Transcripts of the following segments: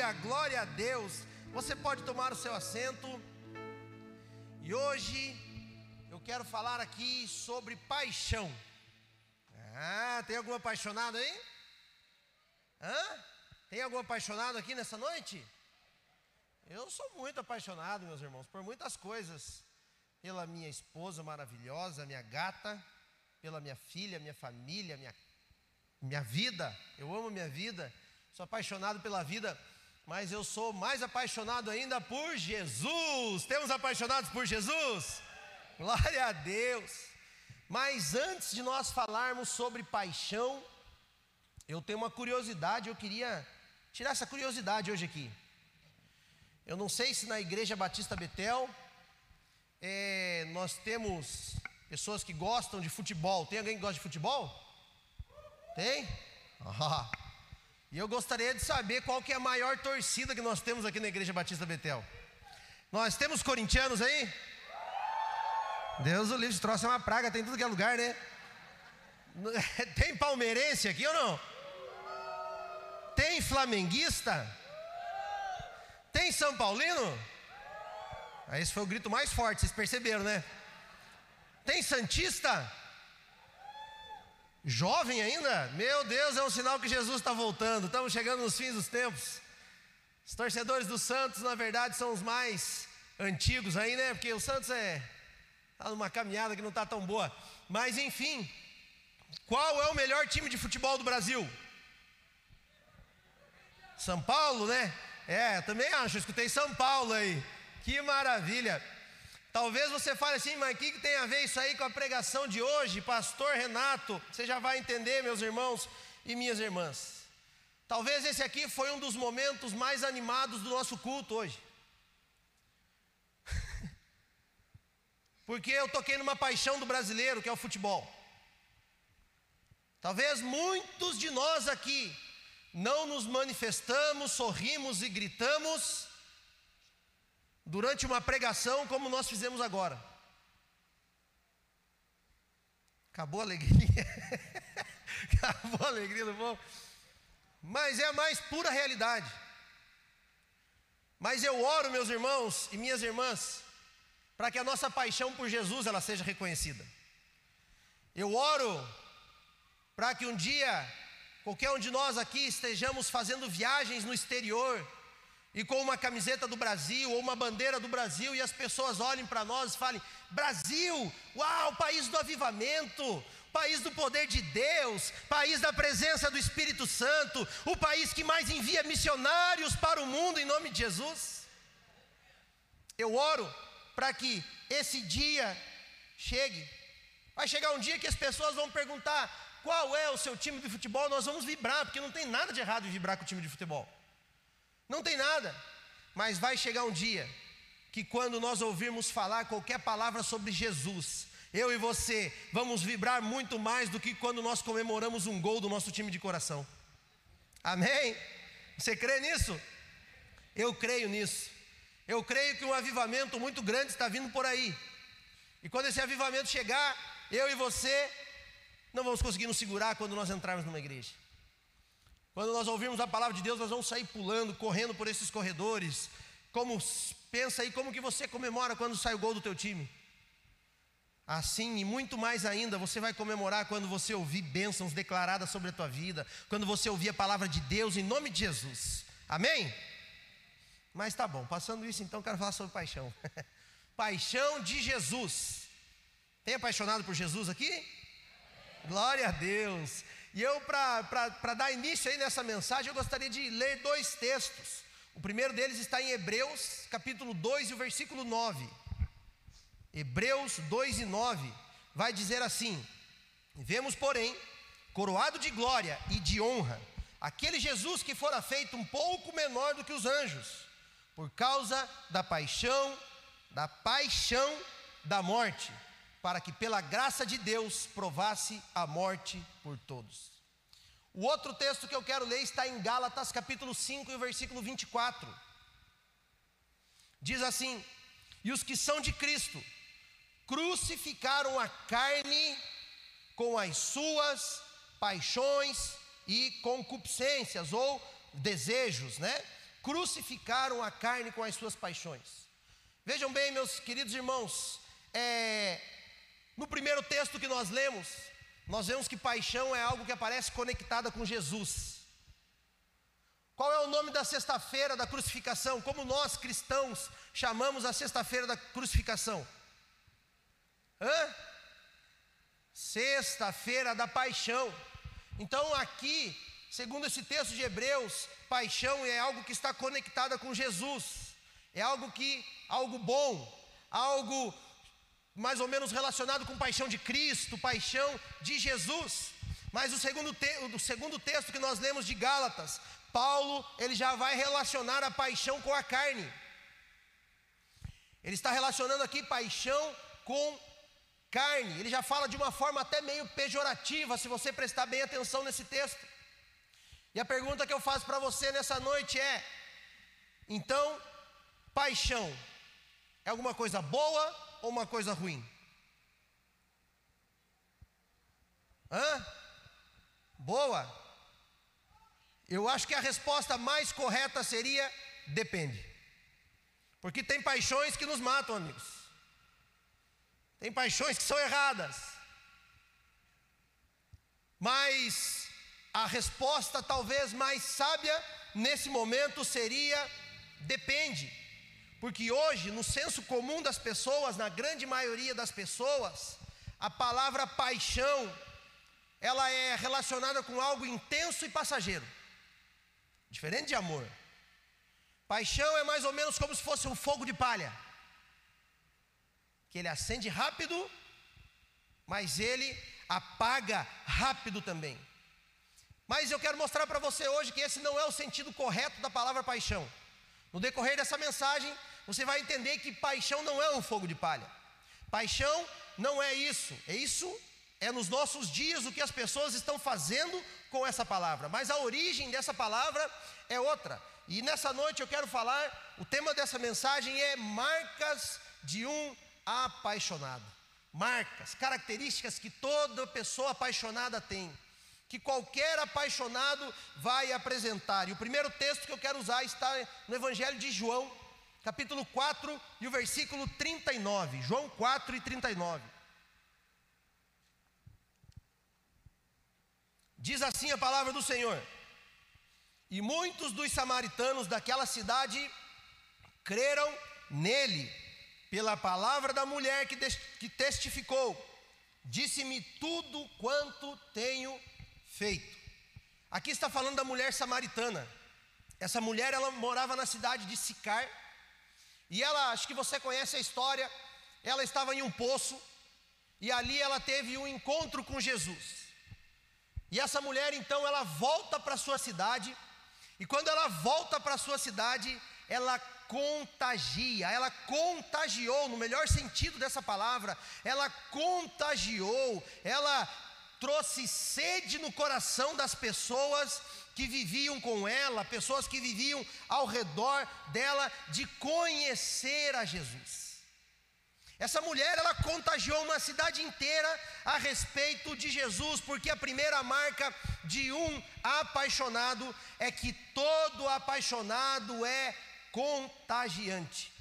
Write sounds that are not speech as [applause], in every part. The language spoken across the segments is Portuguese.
Aleluia, glória a Deus. Você pode tomar o seu assento. E hoje eu quero falar aqui sobre paixão. Ah, tem algum apaixonado aí? Hã? Tem algum apaixonado aqui nessa noite? Eu sou muito apaixonado, meus irmãos, por muitas coisas. Pela minha esposa maravilhosa, minha gata, pela minha filha, minha família, minha, minha vida. Eu amo minha vida, sou apaixonado pela vida, mas eu sou mais apaixonado ainda por Jesus. Temos apaixonados por Jesus? Glória a Deus. Mas antes de nós falarmos sobre paixão, eu tenho uma curiosidade, eu queria tirar essa curiosidade hoje aqui. Eu não sei se na Igreja Batista Betel é, nós temos pessoas que gostam de futebol. Tem alguém que gosta de futebol? Tem? Ah. E eu gostaria de saber qual que é a maior torcida que nós temos aqui na Igreja Batista Betel. Nós temos corintianos aí? Deus o livre, esse troço é uma praga, tem tudo que é lugar, né? [laughs] Tem palmeirense aqui ou não? Tem flamenguista? Tem São Paulino? Esse foi o grito mais forte, vocês perceberam, né? Tem Santista? Jovem ainda? Meu Deus, é um sinal que Jesus está voltando. Estamos chegando nos fins dos tempos. Os torcedores do Santos, na verdade, são os mais antigos aí, né? Porque o Santos é está numa caminhada que não está tão boa. Mas enfim, qual é o melhor time de futebol do Brasil? São Paulo, né? É, também acho, escutei São Paulo aí. Que maravilha. Talvez você fale assim, mas o que, tem a ver isso aí com a pregação de hoje, Pastor Renato? Você já vai entender, meus irmãos e minhas irmãs. Talvez esse aqui foi um dos momentos mais animados do nosso culto hoje. [laughs] Porque eu toquei numa paixão do brasileiro, que é o futebol. Talvez muitos de nós aqui não nos manifestamos, sorrimos e gritamos durante uma pregação como nós fizemos agora. Acabou a alegria. [laughs] Acabou a alegria do povo. Mas é a mais pura realidade. Mas eu oro, meus irmãos e minhas irmãs, para que a nossa paixão por Jesus ela seja reconhecida. Eu oro para que um dia qualquer um de nós aqui estejamos fazendo viagens no exterior e com uma camiseta do Brasil ou uma bandeira do Brasil e as pessoas olhem para nós e falem: Brasil, uau, país do avivamento, país do poder de Deus, país da presença do Espírito Santo, o país que mais envia missionários para o mundo em nome de Jesus. Eu oro para que esse dia chegue. Vai chegar um dia que as pessoas vão perguntar: qual é o seu time de futebol? Nós vamos vibrar, porque não tem nada de errado em vibrar com o time de futebol. Não tem nada. Mas vai chegar um dia que quando nós ouvirmos falar qualquer palavra sobre Jesus, eu e você vamos vibrar muito mais do que quando nós comemoramos um gol do nosso time de coração. Amém? Você crê nisso? Eu creio nisso. Eu creio que um avivamento muito grande está vindo por aí. E quando esse avivamento chegar, eu e você não vamos conseguir nos segurar quando nós entrarmos numa igreja. Quando nós ouvirmos a palavra de Deus, nós vamos sair pulando, correndo por esses corredores. Como pensa aí como que você comemora quando sai o gol do teu time? Assim e muito mais ainda, você vai comemorar quando você ouvir bênçãos declaradas sobre a tua vida, quando você ouvir a palavra de Deus em nome de Jesus. Amém? Mas tá bom, passando isso então, quero falar sobre paixão. [laughs] paixão de Jesus. Tem apaixonado por Jesus aqui? Glória a Deus. E eu, para dar início aí nessa mensagem, eu gostaria de ler dois textos. O primeiro deles está em Hebreus, capítulo 2 e o versículo 9. Hebreus 2 e 9 vai dizer assim: Vemos, porém, coroado de glória e de honra, aquele Jesus que fora feito um pouco menor do que os anjos, por causa da paixão, da paixão da morte para que pela graça de Deus provasse a morte por todos. O outro texto que eu quero ler está em Gálatas capítulo 5 e versículo 24. Diz assim: E os que são de Cristo crucificaram a carne com as suas paixões e concupiscências ou desejos, né? crucificaram a carne com as suas paixões. Vejam bem, meus queridos irmãos, é, no primeiro texto que nós lemos, nós vemos que paixão é algo que aparece conectada com Jesus. Qual é o nome da sexta-feira da crucificação? Como nós cristãos chamamos a sexta-feira da crucificação? Hã? Sexta-feira da paixão. Então, aqui, segundo esse texto de Hebreus, paixão é algo que está conectada com Jesus. É algo que algo bom, algo mais ou menos relacionado com paixão de Cristo, paixão de Jesus. Mas o segundo, te, o segundo texto que nós lemos de Gálatas, Paulo, ele já vai relacionar a paixão com a carne. Ele está relacionando aqui paixão com carne. Ele já fala de uma forma até meio pejorativa, se você prestar bem atenção nesse texto. E a pergunta que eu faço para você nessa noite é: então, paixão é alguma coisa boa ou uma coisa ruim? Hã? Boa? Eu acho que a resposta mais correta seria depende. Porque tem paixões que nos matam, amigos. Tem paixões que são erradas. Mas a resposta talvez mais sábia nesse momento seria depende. Porque hoje, no senso comum das pessoas, na grande maioria das pessoas, a palavra paixão, ela é relacionada com algo intenso e passageiro. Diferente de amor. Paixão é mais ou menos como se fosse um fogo de palha. Que ele acende rápido, mas ele apaga rápido também. Mas eu quero mostrar para você hoje que esse não é o sentido correto da palavra paixão. No decorrer dessa mensagem, você vai entender que paixão não é um fogo de palha. Paixão não é isso. É isso é nos nossos dias o que as pessoas estão fazendo com essa palavra, mas a origem dessa palavra é outra. E nessa noite eu quero falar, o tema dessa mensagem é marcas de um apaixonado. Marcas, características que toda pessoa apaixonada tem, que qualquer apaixonado vai apresentar. E o primeiro texto que eu quero usar está no Evangelho de João, capítulo 4 e o versículo 39. João 4 e 39. Diz assim a palavra do Senhor: E muitos dos samaritanos daquela cidade creram nele, pela palavra da mulher que, que testificou: Disse-me tudo quanto tenho feito. Aqui está falando da mulher samaritana. Essa mulher, ela morava na cidade de Sicar, e ela, acho que você conhece a história, ela estava em um poço e ali ela teve um encontro com Jesus. E essa mulher então ela volta para sua cidade, e quando ela volta para sua cidade, ela contagia, ela contagiou, no melhor sentido dessa palavra, ela contagiou, ela trouxe sede no coração das pessoas que viviam com ela, pessoas que viviam ao redor dela, de conhecer a Jesus. Essa mulher, ela contagiou uma cidade inteira a respeito de Jesus, porque a primeira marca de um apaixonado é que todo apaixonado é contagiante.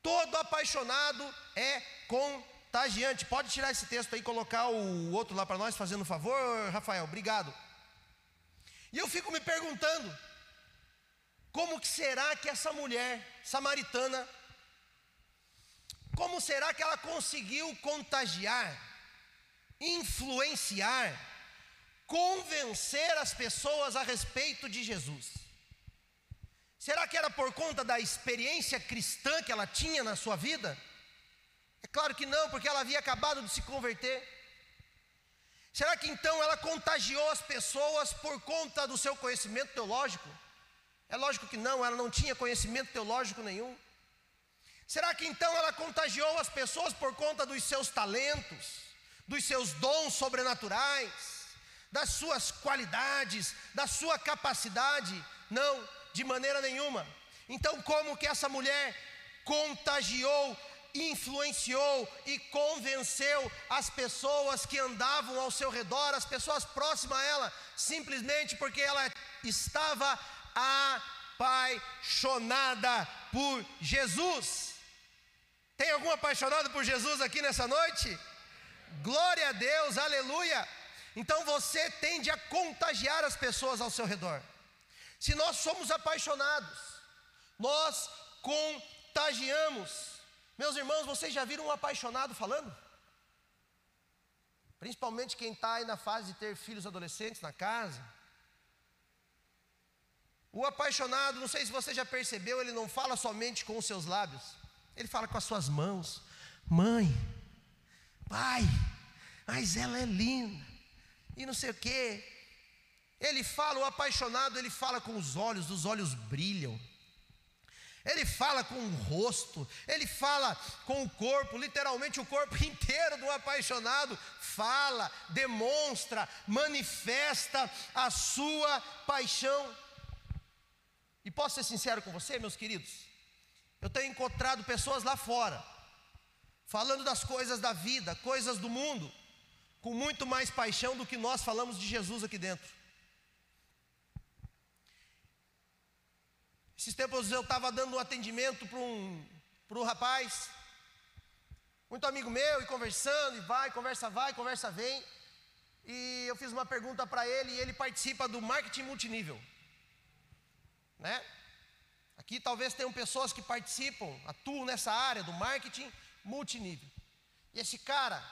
Todo apaixonado é contagiante. Pode tirar esse texto aí e colocar o outro lá para nós, fazendo um favor, Rafael? Obrigado. E eu fico me perguntando, como que será que essa mulher samaritana, como será que ela conseguiu contagiar, influenciar, convencer as pessoas a respeito de Jesus? Será que era por conta da experiência cristã que ela tinha na sua vida? É claro que não, porque ela havia acabado de se converter. Será que então ela contagiou as pessoas por conta do seu conhecimento teológico? É lógico que não, ela não tinha conhecimento teológico nenhum. Será que então ela contagiou as pessoas por conta dos seus talentos, dos seus dons sobrenaturais, das suas qualidades, da sua capacidade? Não, de maneira nenhuma. Então, como que essa mulher contagiou influenciou e convenceu as pessoas que andavam ao seu redor, as pessoas próximas a ela, simplesmente porque ela estava apaixonada por Jesus. Tem algum apaixonado por Jesus aqui nessa noite? Glória a Deus, aleluia. Então você tende a contagiar as pessoas ao seu redor. Se nós somos apaixonados, nós contagiamos. Meus irmãos, vocês já viram um apaixonado falando? Principalmente quem está aí na fase de ter filhos adolescentes na casa. O apaixonado, não sei se você já percebeu, ele não fala somente com os seus lábios, ele fala com as suas mãos. Mãe, pai, mas ela é linda, e não sei o quê. Ele fala, o apaixonado, ele fala com os olhos, os olhos brilham. Ele fala com o rosto, ele fala com o corpo, literalmente o corpo [laughs] inteiro do apaixonado fala, demonstra, manifesta a sua paixão. E posso ser sincero com você, meus queridos? Eu tenho encontrado pessoas lá fora, falando das coisas da vida, coisas do mundo, com muito mais paixão do que nós falamos de Jesus aqui dentro. Esses tempos eu estava dando um atendimento para um, um rapaz, muito amigo meu, e conversando, e vai, conversa vai, conversa vem. E eu fiz uma pergunta para ele, e ele participa do marketing multinível né? Aqui talvez tenham pessoas que participam, atuam nessa área do marketing multinível. E esse cara,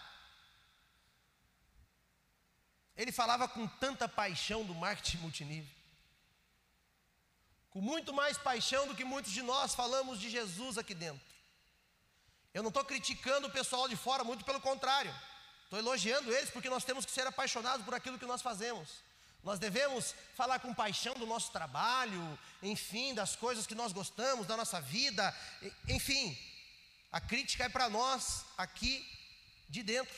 ele falava com tanta paixão do marketing multinível, com muito mais paixão do que muitos de nós falamos de Jesus aqui dentro. Eu não estou criticando o pessoal de fora, muito pelo contrário, estou elogiando eles porque nós temos que ser apaixonados por aquilo que nós fazemos. Nós devemos falar com paixão do nosso trabalho, enfim, das coisas que nós gostamos, da nossa vida, enfim. A crítica é para nós aqui de dentro.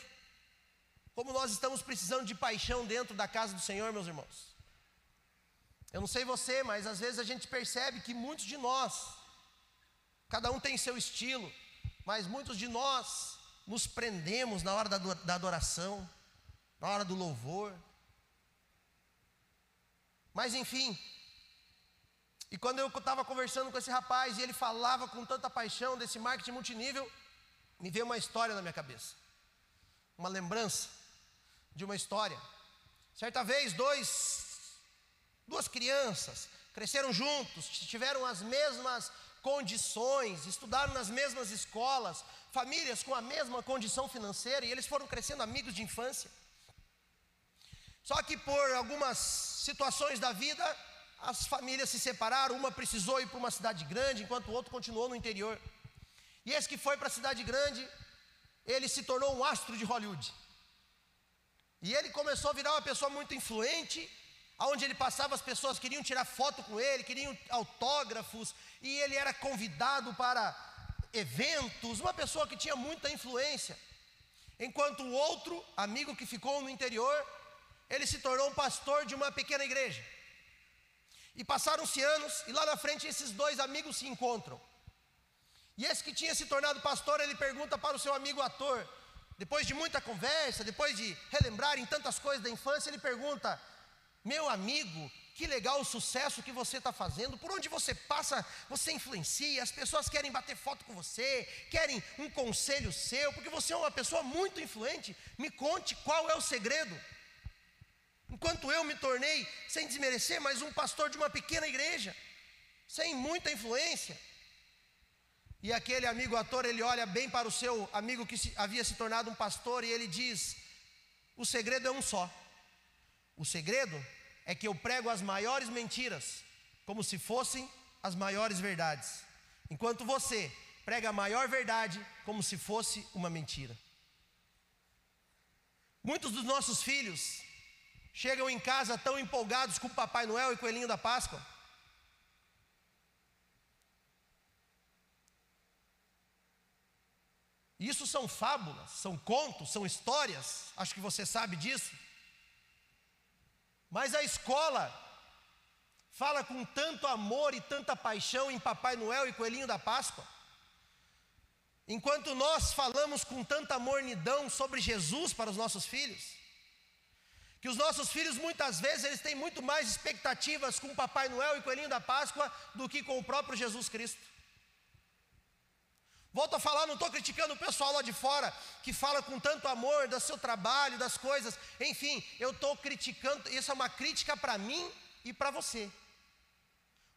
Como nós estamos precisando de paixão dentro da casa do Senhor, meus irmãos. Eu não sei você, mas às vezes a gente percebe que muitos de nós, cada um tem seu estilo, mas muitos de nós nos prendemos na hora da adoração, na hora do louvor, mas enfim, e quando eu estava conversando com esse rapaz e ele falava com tanta paixão desse marketing multinível, me veio uma história na minha cabeça, uma lembrança de uma história. Certa vez, dois, duas crianças cresceram juntos, tiveram as mesmas condições, estudaram nas mesmas escolas, famílias com a mesma condição financeira e eles foram crescendo amigos de infância. Só que por algumas situações da vida, as famílias se separaram, uma precisou ir para uma cidade grande, enquanto o outro continuou no interior. E esse que foi para a cidade grande, ele se tornou um astro de Hollywood. E ele começou a virar uma pessoa muito influente, aonde ele passava, as pessoas queriam tirar foto com ele, queriam autógrafos, e ele era convidado para eventos, uma pessoa que tinha muita influência. Enquanto o outro amigo que ficou no interior, ele se tornou um pastor de uma pequena igreja. E passaram-se anos, e lá na frente esses dois amigos se encontram. E esse que tinha se tornado pastor, ele pergunta para o seu amigo ator, depois de muita conversa, depois de relembrarem tantas coisas da infância, ele pergunta: Meu amigo, que legal o sucesso que você está fazendo, por onde você passa, você influencia, as pessoas querem bater foto com você, querem um conselho seu, porque você é uma pessoa muito influente. Me conte qual é o segredo. Enquanto eu me tornei, sem desmerecer, mas um pastor de uma pequena igreja, sem muita influência. E aquele amigo ator, ele olha bem para o seu amigo que havia se tornado um pastor e ele diz: O segredo é um só. O segredo é que eu prego as maiores mentiras, como se fossem as maiores verdades, enquanto você prega a maior verdade como se fosse uma mentira. Muitos dos nossos filhos chegam em casa tão empolgados com Papai Noel e Coelhinho da Páscoa. Isso são fábulas, são contos, são histórias, acho que você sabe disso. Mas a escola fala com tanto amor e tanta paixão em Papai Noel e Coelhinho da Páscoa. Enquanto nós falamos com tanta mornidão sobre Jesus para os nossos filhos. Que os nossos filhos muitas vezes eles têm muito mais expectativas com Papai Noel e Coelhinho da Páscoa do que com o próprio Jesus Cristo. Volto a falar, não estou criticando o pessoal lá de fora que fala com tanto amor do seu trabalho, das coisas. Enfim, eu estou criticando, isso é uma crítica para mim e para você.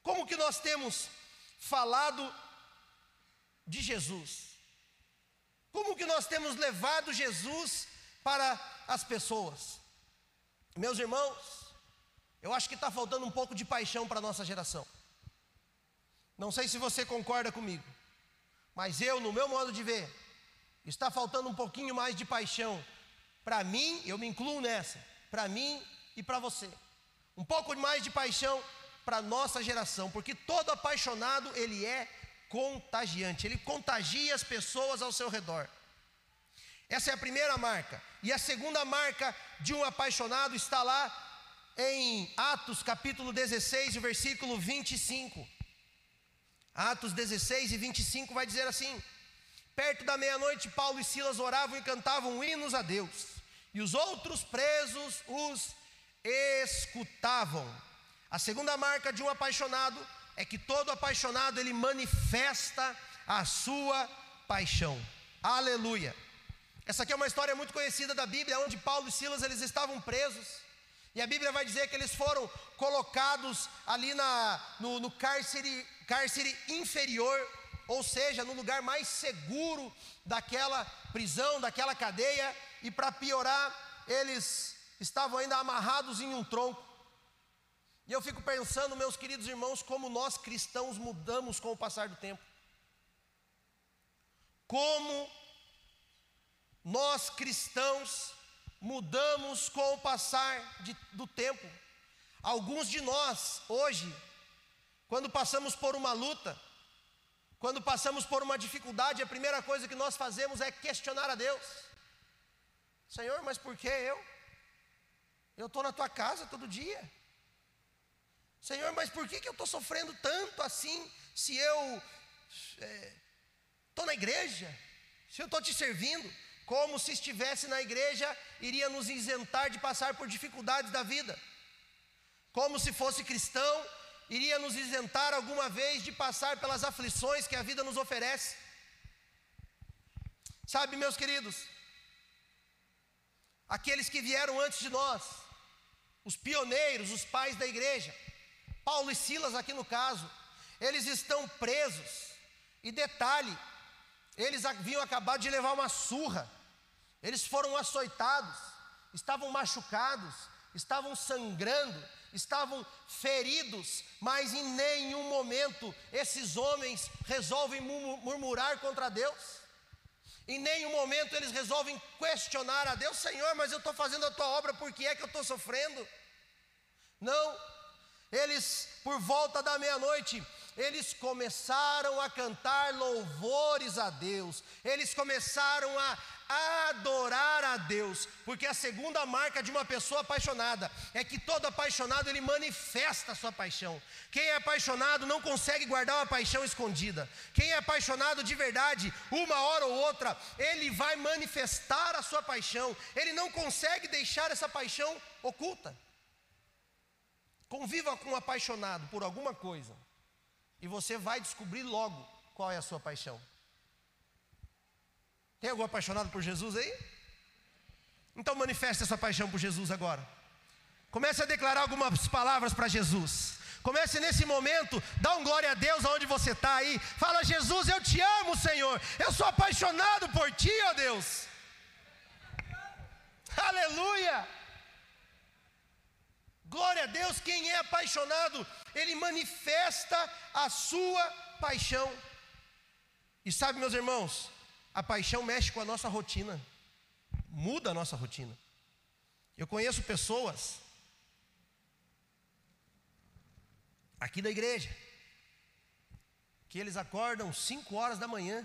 Como que nós temos falado de Jesus? Como que nós temos levado Jesus para as pessoas? Meus irmãos, eu acho que está faltando um pouco de paixão para a nossa geração. Não sei se você concorda comigo, mas eu, no meu modo de ver, está faltando um pouquinho mais de paixão para mim, eu me incluo nessa, para mim e para você. Um pouco mais de paixão para a nossa geração, porque todo apaixonado ele é contagiante, ele contagia as pessoas ao seu redor. Essa é a primeira marca. E a segunda marca de um apaixonado está lá em Atos capítulo 16, versículo 25. Atos 16 e 25 vai dizer assim: Perto da meia-noite, Paulo e Silas oravam e cantavam hinos a Deus, e os outros presos os escutavam. A segunda marca de um apaixonado é que todo apaixonado ele manifesta a sua paixão. Aleluia. Essa aqui é uma história muito conhecida da Bíblia, onde Paulo e Silas eles estavam presos. E a Bíblia vai dizer que eles foram colocados ali na, no, no cárcere, cárcere inferior, ou seja, no lugar mais seguro daquela prisão, daquela cadeia, e para piorar, eles estavam ainda amarrados em um tronco. E eu fico pensando, meus queridos irmãos, como nós cristãos mudamos com o passar do tempo. Como nós cristãos mudamos com o passar de, do tempo. Alguns de nós, hoje, quando passamos por uma luta, quando passamos por uma dificuldade, a primeira coisa que nós fazemos é questionar a Deus: Senhor, mas por que eu? Eu estou na tua casa todo dia. Senhor, mas por que, que eu estou sofrendo tanto assim, se eu estou é, na igreja, se eu estou te servindo? como se estivesse na igreja, iria nos isentar de passar por dificuldades da vida. Como se fosse cristão, iria nos isentar alguma vez de passar pelas aflições que a vida nos oferece. Sabe, meus queridos, aqueles que vieram antes de nós, os pioneiros, os pais da igreja, Paulo e Silas aqui no caso, eles estão presos. E detalhe, eles haviam acabado de levar uma surra eles foram açoitados, estavam machucados, estavam sangrando, estavam feridos, mas em nenhum momento esses homens resolvem murmurar contra Deus. Em nenhum momento eles resolvem questionar a Deus, Senhor, mas eu estou fazendo a tua obra, por que é que eu estou sofrendo? Não, eles, por volta da meia-noite, eles começaram a cantar louvores a Deus, eles começaram a adorar a Deus, porque a segunda marca de uma pessoa apaixonada é que todo apaixonado ele manifesta a sua paixão. Quem é apaixonado não consegue guardar uma paixão escondida. Quem é apaixonado de verdade, uma hora ou outra, ele vai manifestar a sua paixão. Ele não consegue deixar essa paixão oculta. Conviva com um apaixonado por alguma coisa e você vai descobrir logo qual é a sua paixão. Tem algum apaixonado por Jesus aí? Então manifeste essa paixão por Jesus agora. Comece a declarar algumas palavras para Jesus. Comece nesse momento, dá um glória a Deus aonde você está aí. Fala, Jesus, eu te amo, Senhor. Eu sou apaixonado por ti, ó Deus. Aleluia. Glória a Deus, quem é apaixonado, ele manifesta a sua paixão. E sabe, meus irmãos, a paixão mexe com a nossa rotina, muda a nossa rotina. Eu conheço pessoas aqui da igreja que eles acordam 5 horas da manhã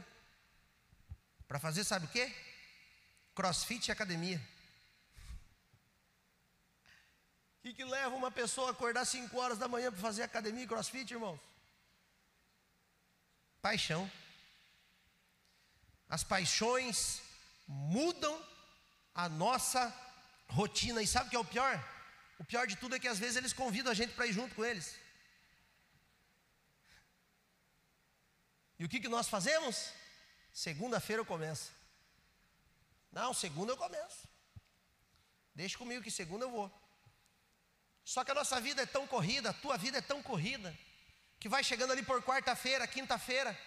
para fazer sabe o quê? Crossfit e academia. O que, que leva uma pessoa a acordar 5 horas da manhã para fazer academia e crossfit, irmãos? Paixão. As paixões mudam a nossa rotina. E sabe o que é o pior? O pior de tudo é que às vezes eles convidam a gente para ir junto com eles. E o que, que nós fazemos? Segunda-feira eu começo. Não, segunda eu começo. Deixa comigo que segunda eu vou. Só que a nossa vida é tão corrida, a tua vida é tão corrida, que vai chegando ali por quarta-feira, quinta-feira,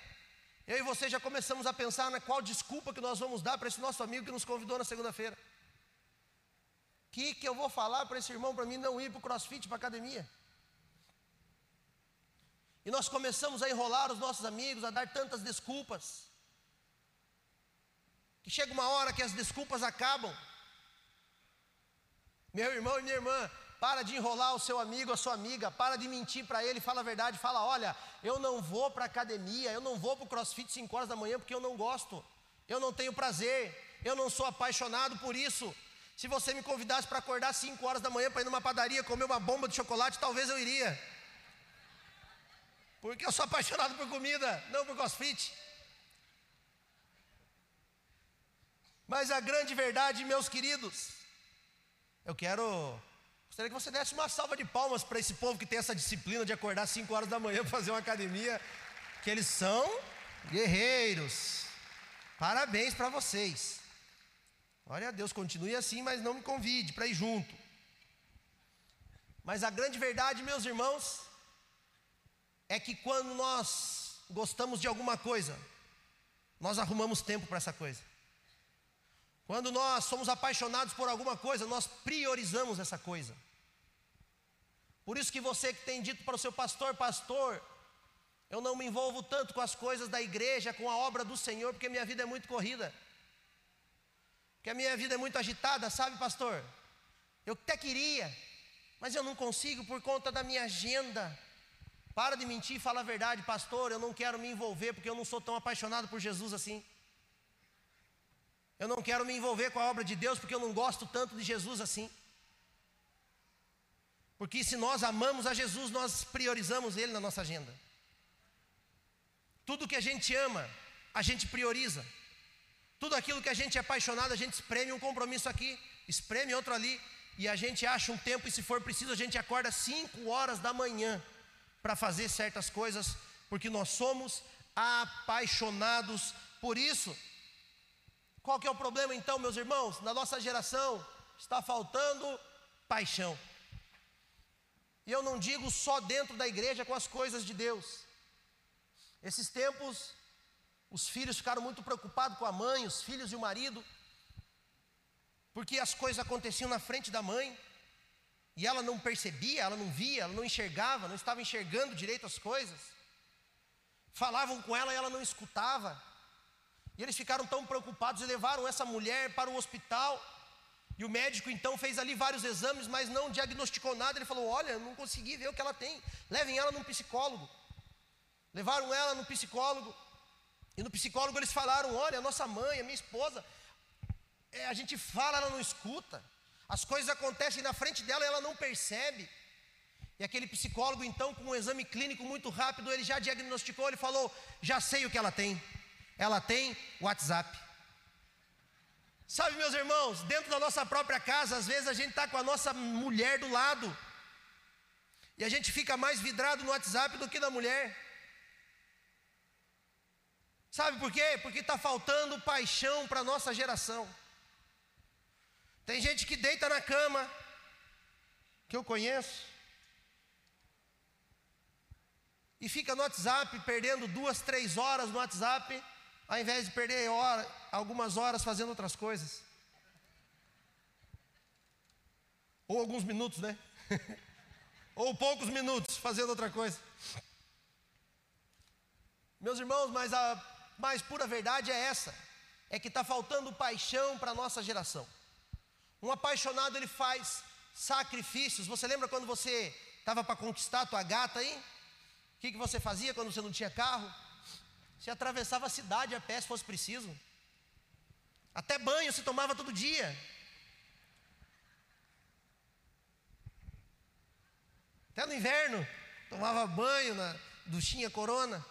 eu e você já começamos a pensar na qual desculpa que nós vamos dar para esse nosso amigo que nos convidou na segunda-feira. O que, que eu vou falar para esse irmão para mim não ir para o crossfit, para a academia? E nós começamos a enrolar os nossos amigos, a dar tantas desculpas, que chega uma hora que as desculpas acabam. Meu irmão e minha irmã, para de enrolar o seu amigo, a sua amiga, para de mentir para ele, fala a verdade, fala: olha, eu não vou para a academia, eu não vou para o crossfit 5 horas da manhã porque eu não gosto, eu não tenho prazer, eu não sou apaixonado por isso. Se você me convidasse para acordar 5 horas da manhã para ir numa padaria comer uma bomba de chocolate, talvez eu iria. Porque eu sou apaixonado por comida, não por crossfit. Mas a grande verdade, meus queridos, eu quero Gostaria que você desse uma salva de palmas para esse povo que tem essa disciplina de acordar 5 horas da manhã para [laughs] fazer uma academia, que eles são guerreiros. Parabéns para vocês. Glória a Deus, continue assim, mas não me convide para ir junto. Mas a grande verdade, meus irmãos, é que quando nós gostamos de alguma coisa, nós arrumamos tempo para essa coisa. Quando nós somos apaixonados por alguma coisa, nós priorizamos essa coisa. Por isso que você que tem dito para o seu pastor, pastor, eu não me envolvo tanto com as coisas da igreja, com a obra do Senhor, porque minha vida é muito corrida. Porque a minha vida é muito agitada, sabe, pastor? Eu até queria, mas eu não consigo por conta da minha agenda. Para de mentir e fala a verdade, pastor. Eu não quero me envolver porque eu não sou tão apaixonado por Jesus assim. Eu não quero me envolver com a obra de Deus porque eu não gosto tanto de Jesus assim. Porque se nós amamos a Jesus, nós priorizamos Ele na nossa agenda. Tudo que a gente ama, a gente prioriza. Tudo aquilo que a gente é apaixonado, a gente espreme um compromisso aqui, espreme outro ali, e a gente acha um tempo, e se for preciso, a gente acorda 5 horas da manhã para fazer certas coisas, porque nós somos apaixonados por isso. Qual que é o problema então, meus irmãos? Na nossa geração está faltando paixão. E eu não digo só dentro da igreja com as coisas de Deus. Esses tempos, os filhos ficaram muito preocupados com a mãe, os filhos e o marido, porque as coisas aconteciam na frente da mãe, e ela não percebia, ela não via, ela não enxergava, não estava enxergando direito as coisas. Falavam com ela e ela não escutava. E eles ficaram tão preocupados e levaram essa mulher para o hospital. E o médico então fez ali vários exames, mas não diagnosticou nada. Ele falou: Olha, não consegui ver o que ela tem. Levem ela num psicólogo. Levaram ela no psicólogo. E no psicólogo eles falaram: Olha, a nossa mãe, a minha esposa, é, a gente fala, ela não escuta. As coisas acontecem na frente dela e ela não percebe. E aquele psicólogo, então, com um exame clínico muito rápido, ele já diagnosticou, ele falou: Já sei o que ela tem ela tem WhatsApp. Sabe, meus irmãos, dentro da nossa própria casa, às vezes a gente está com a nossa mulher do lado, e a gente fica mais vidrado no WhatsApp do que na mulher. Sabe por quê? Porque está faltando paixão para a nossa geração. Tem gente que deita na cama, que eu conheço, e fica no WhatsApp, perdendo duas, três horas no WhatsApp, ao invés de perder hora, algumas horas fazendo outras coisas. Ou alguns minutos, né? [laughs] Ou poucos minutos fazendo outra coisa. Meus irmãos, mas a mais pura verdade é essa: é que está faltando paixão para a nossa geração. Um apaixonado ele faz sacrifícios. Você lembra quando você estava para conquistar a tua gata aí? O que, que você fazia quando você não tinha carro? Você atravessava a cidade a pé se fosse preciso. Até banho se tomava todo dia. Até no inverno, tomava banho na duchinha corona.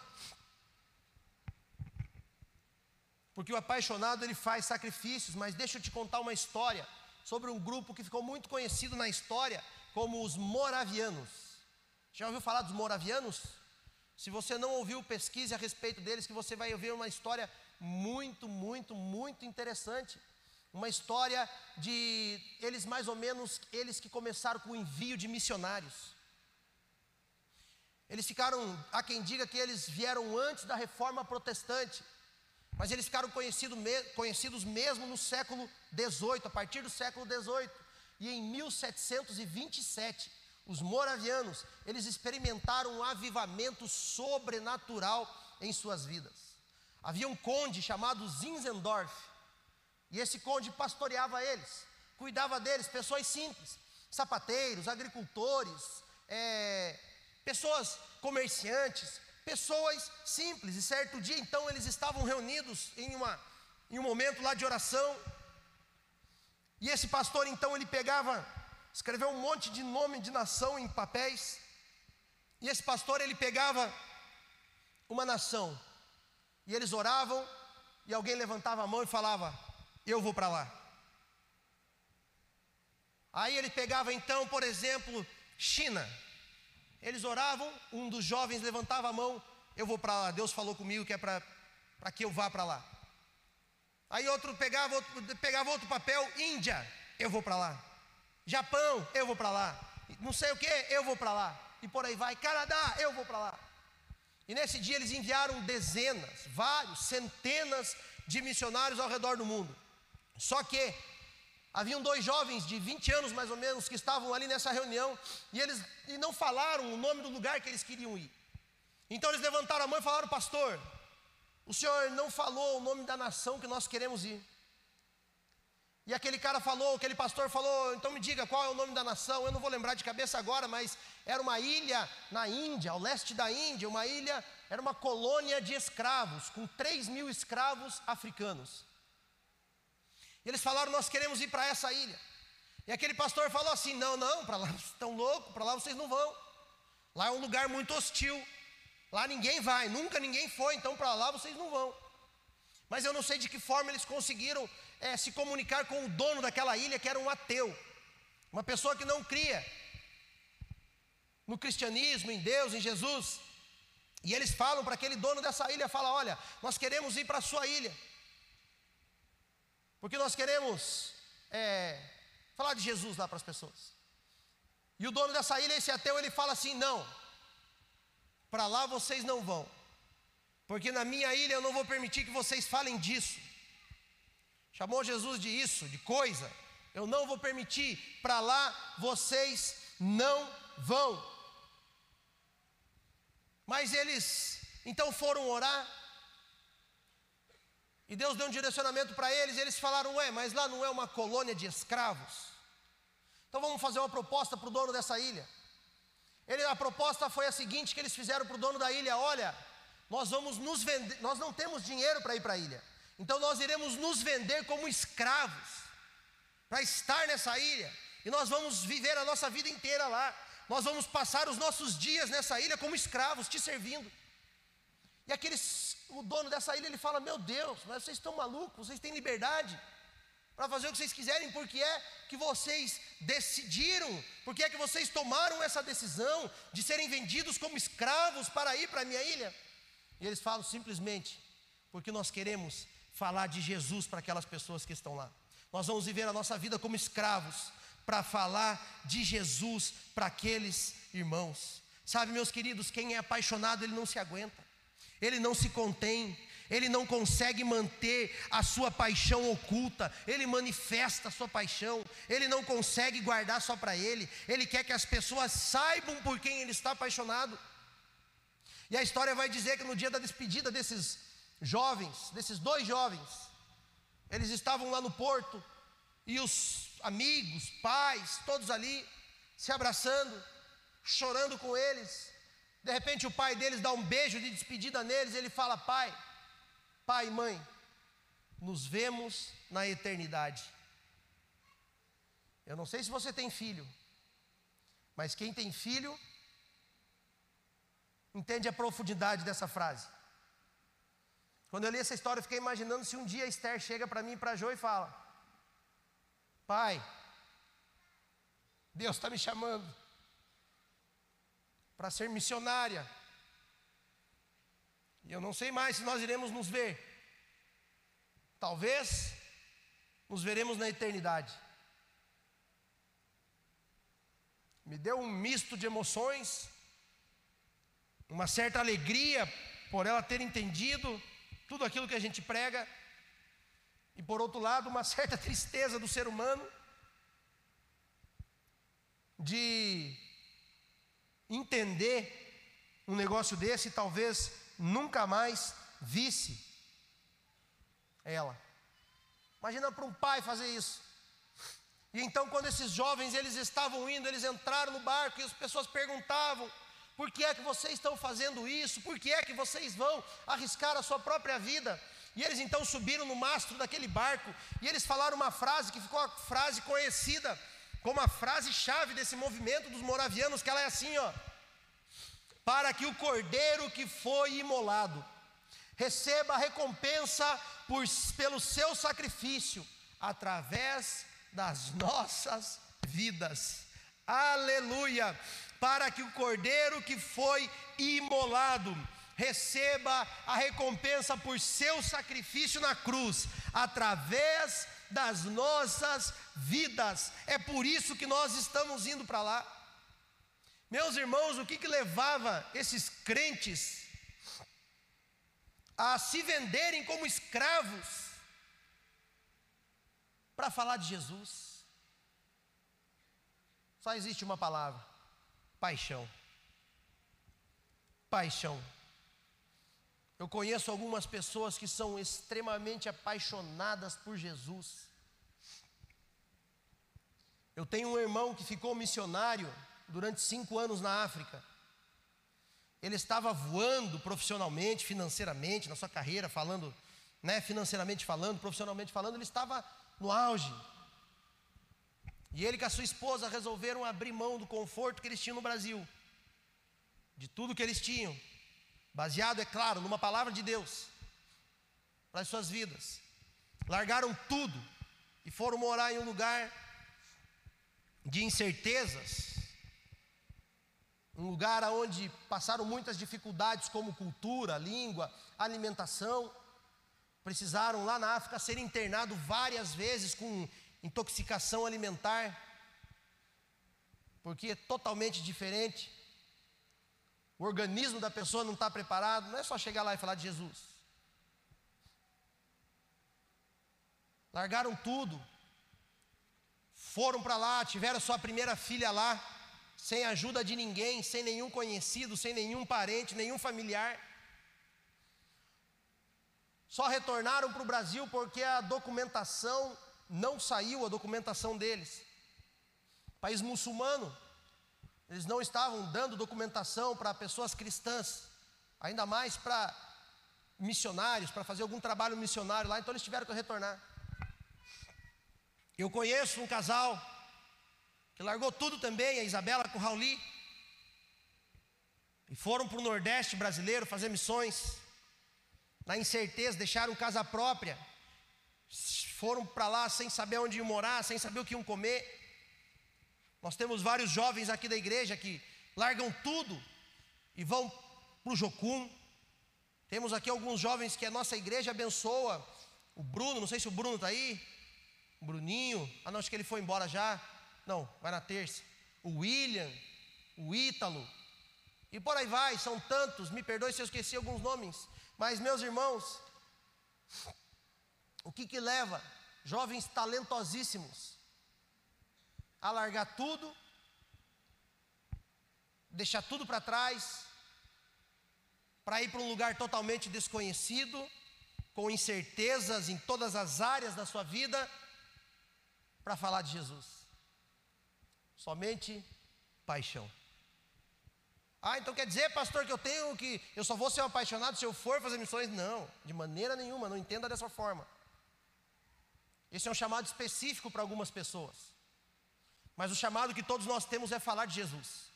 Porque o apaixonado ele faz sacrifícios, mas deixa eu te contar uma história sobre um grupo que ficou muito conhecido na história como os moravianos. Já ouviu falar dos moravianos? Se você não ouviu, pesquise a respeito deles, que você vai ouvir uma história muito, muito, muito interessante. Uma história de eles mais ou menos, eles que começaram com o envio de missionários. Eles ficaram, há quem diga que eles vieram antes da reforma protestante, mas eles ficaram conhecido, conhecidos mesmo no século XVIII, a partir do século XVIII. E em 1727, os moravianos, eles experimentaram um avivamento sobrenatural em suas vidas. Havia um conde chamado Zinzendorf, e esse conde pastoreava eles, cuidava deles, pessoas simples, sapateiros, agricultores, é, pessoas comerciantes, pessoas simples. E certo dia, então, eles estavam reunidos em, uma, em um momento lá de oração. E esse pastor, então, ele pegava, escreveu um monte de nome de nação em papéis. E esse pastor, ele pegava uma nação. E eles oravam, e alguém levantava a mão e falava: Eu vou para lá. Aí ele pegava então, por exemplo, China. Eles oravam, um dos jovens levantava a mão, eu vou para lá, Deus falou comigo que é para que eu vá para lá. Aí outro pegava outro, pegava outro papel, Índia, eu vou para lá. Japão, eu vou para lá. Não sei o que, eu vou para lá. E por aí vai. Canadá, eu vou para lá. E nesse dia eles enviaram dezenas, vários, centenas de missionários ao redor do mundo. Só que Haviam dois jovens de 20 anos mais ou menos que estavam ali nessa reunião e eles e não falaram o nome do lugar que eles queriam ir. Então eles levantaram a mão e falaram: Pastor, o senhor não falou o nome da nação que nós queremos ir. E aquele cara falou, aquele pastor falou: Então me diga qual é o nome da nação. Eu não vou lembrar de cabeça agora, mas era uma ilha na Índia, ao leste da Índia, uma ilha, era uma colônia de escravos, com 3 mil escravos africanos. E eles falaram: Nós queremos ir para essa ilha. E aquele pastor falou assim: Não, não, para lá [laughs] vocês estão loucos, para lá vocês não vão. Lá é um lugar muito hostil. Lá ninguém vai, nunca ninguém foi, então para lá vocês não vão. Mas eu não sei de que forma eles conseguiram é, se comunicar com o dono daquela ilha, que era um ateu, uma pessoa que não cria no cristianismo, em Deus, em Jesus. E eles falam para aquele dono dessa ilha, fala: "Olha, nós queremos ir para a sua ilha. Porque nós queremos é, falar de Jesus lá para as pessoas. E o dono dessa ilha, esse ateu, ele fala assim: não, para lá vocês não vão, porque na minha ilha eu não vou permitir que vocês falem disso. Chamou Jesus de isso, de coisa. Eu não vou permitir, para lá vocês não vão. Mas eles então foram orar, e Deus deu um direcionamento para eles, e eles falaram: Ué, mas lá não é uma colônia de escravos? Então vamos fazer uma proposta para o dono dessa ilha. Ele, a proposta foi a seguinte: que eles fizeram para o dono da ilha: Olha, nós vamos nos vender, nós não temos dinheiro para ir para a ilha, então nós iremos nos vender como escravos, para estar nessa ilha, e nós vamos viver a nossa vida inteira lá, nós vamos passar os nossos dias nessa ilha como escravos, te servindo. E aqueles o dono dessa ilha ele fala: Meu Deus, mas vocês estão malucos, vocês têm liberdade para fazer o que vocês quiserem, porque é que vocês decidiram, porque é que vocês tomaram essa decisão de serem vendidos como escravos para ir para a minha ilha? E eles falam simplesmente, porque nós queremos falar de Jesus para aquelas pessoas que estão lá. Nós vamos viver a nossa vida como escravos para falar de Jesus para aqueles irmãos. Sabe, meus queridos, quem é apaixonado, ele não se aguenta ele não se contém, ele não consegue manter a sua paixão oculta, ele manifesta a sua paixão, ele não consegue guardar só para ele, ele quer que as pessoas saibam por quem ele está apaixonado. E a história vai dizer que no dia da despedida desses jovens, desses dois jovens, eles estavam lá no porto, e os amigos, pais, todos ali, se abraçando, chorando com eles, de repente o pai deles dá um beijo de despedida neles, ele fala: Pai, pai e mãe, nos vemos na eternidade. Eu não sei se você tem filho, mas quem tem filho entende a profundidade dessa frase. Quando eu li essa história, eu fiquei imaginando se um dia Esther chega para mim e para Jô e fala: Pai, Deus está me chamando para ser missionária. E eu não sei mais se nós iremos nos ver. Talvez nos veremos na eternidade. Me deu um misto de emoções, uma certa alegria por ela ter entendido tudo aquilo que a gente prega, e por outro lado, uma certa [laughs] tristeza do ser humano de entender um negócio desse e talvez nunca mais visse ela. Imagina para um pai fazer isso. E então quando esses jovens eles estavam indo, eles entraram no barco e as pessoas perguntavam: "Por que é que vocês estão fazendo isso? Por que é que vocês vão arriscar a sua própria vida?" E eles então subiram no mastro daquele barco e eles falaram uma frase que ficou a frase conhecida como a frase chave desse movimento dos moravianos, que ela é assim, ó: para que o cordeiro que foi imolado receba a recompensa por, pelo seu sacrifício através das nossas vidas. Aleluia! Para que o cordeiro que foi imolado receba a recompensa por seu sacrifício na cruz, através das nossas vidas. É por isso que nós estamos indo para lá. Meus irmãos, o que, que levava esses crentes a se venderem como escravos para falar de Jesus? Só existe uma palavra: paixão. Paixão. Eu conheço algumas pessoas que são extremamente apaixonadas por Jesus. Eu tenho um irmão que ficou missionário durante cinco anos na África. Ele estava voando profissionalmente, financeiramente, na sua carreira, falando, né, financeiramente falando, profissionalmente falando, ele estava no auge. E ele com a sua esposa resolveram abrir mão do conforto que eles tinham no Brasil, de tudo que eles tinham, baseado, é claro, numa palavra de Deus para as suas vidas. Largaram tudo e foram morar em um lugar de incertezas, um lugar onde passaram muitas dificuldades como cultura, língua, alimentação. Precisaram lá na África ser internado várias vezes com intoxicação alimentar, porque é totalmente diferente. O organismo da pessoa não está preparado, não é só chegar lá e falar de Jesus. Largaram tudo, foram para lá, tiveram sua primeira filha lá, sem ajuda de ninguém, sem nenhum conhecido, sem nenhum parente, nenhum familiar. Só retornaram para o Brasil porque a documentação não saiu, a documentação deles. País muçulmano, eles não estavam dando documentação para pessoas cristãs, ainda mais para missionários, para fazer algum trabalho missionário lá, então eles tiveram que retornar. Eu conheço um casal que largou tudo também, a Isabela com o Rauli, e foram para o Nordeste brasileiro fazer missões, na incerteza, deixaram casa própria, foram para lá sem saber onde iam morar, sem saber o que iam comer. Nós temos vários jovens aqui da igreja que largam tudo e vão para o Jocum. Temos aqui alguns jovens que a nossa igreja abençoa. O Bruno, não sei se o Bruno está aí. O Bruninho, ah não, acho que ele foi embora já. Não, vai na terça. O William, o Ítalo. E por aí vai, são tantos. Me perdoe se eu esqueci alguns nomes. Mas, meus irmãos, o que que leva jovens talentosíssimos a largar tudo, deixar tudo para trás, para ir para um lugar totalmente desconhecido, com incertezas em todas as áreas da sua vida, para falar de Jesus. Somente paixão. Ah, então quer dizer, pastor, que eu tenho que. Eu só vou ser um apaixonado se eu for fazer missões? Não, de maneira nenhuma, não entenda dessa forma. Esse é um chamado específico para algumas pessoas. Mas o chamado que todos nós temos é falar de Jesus.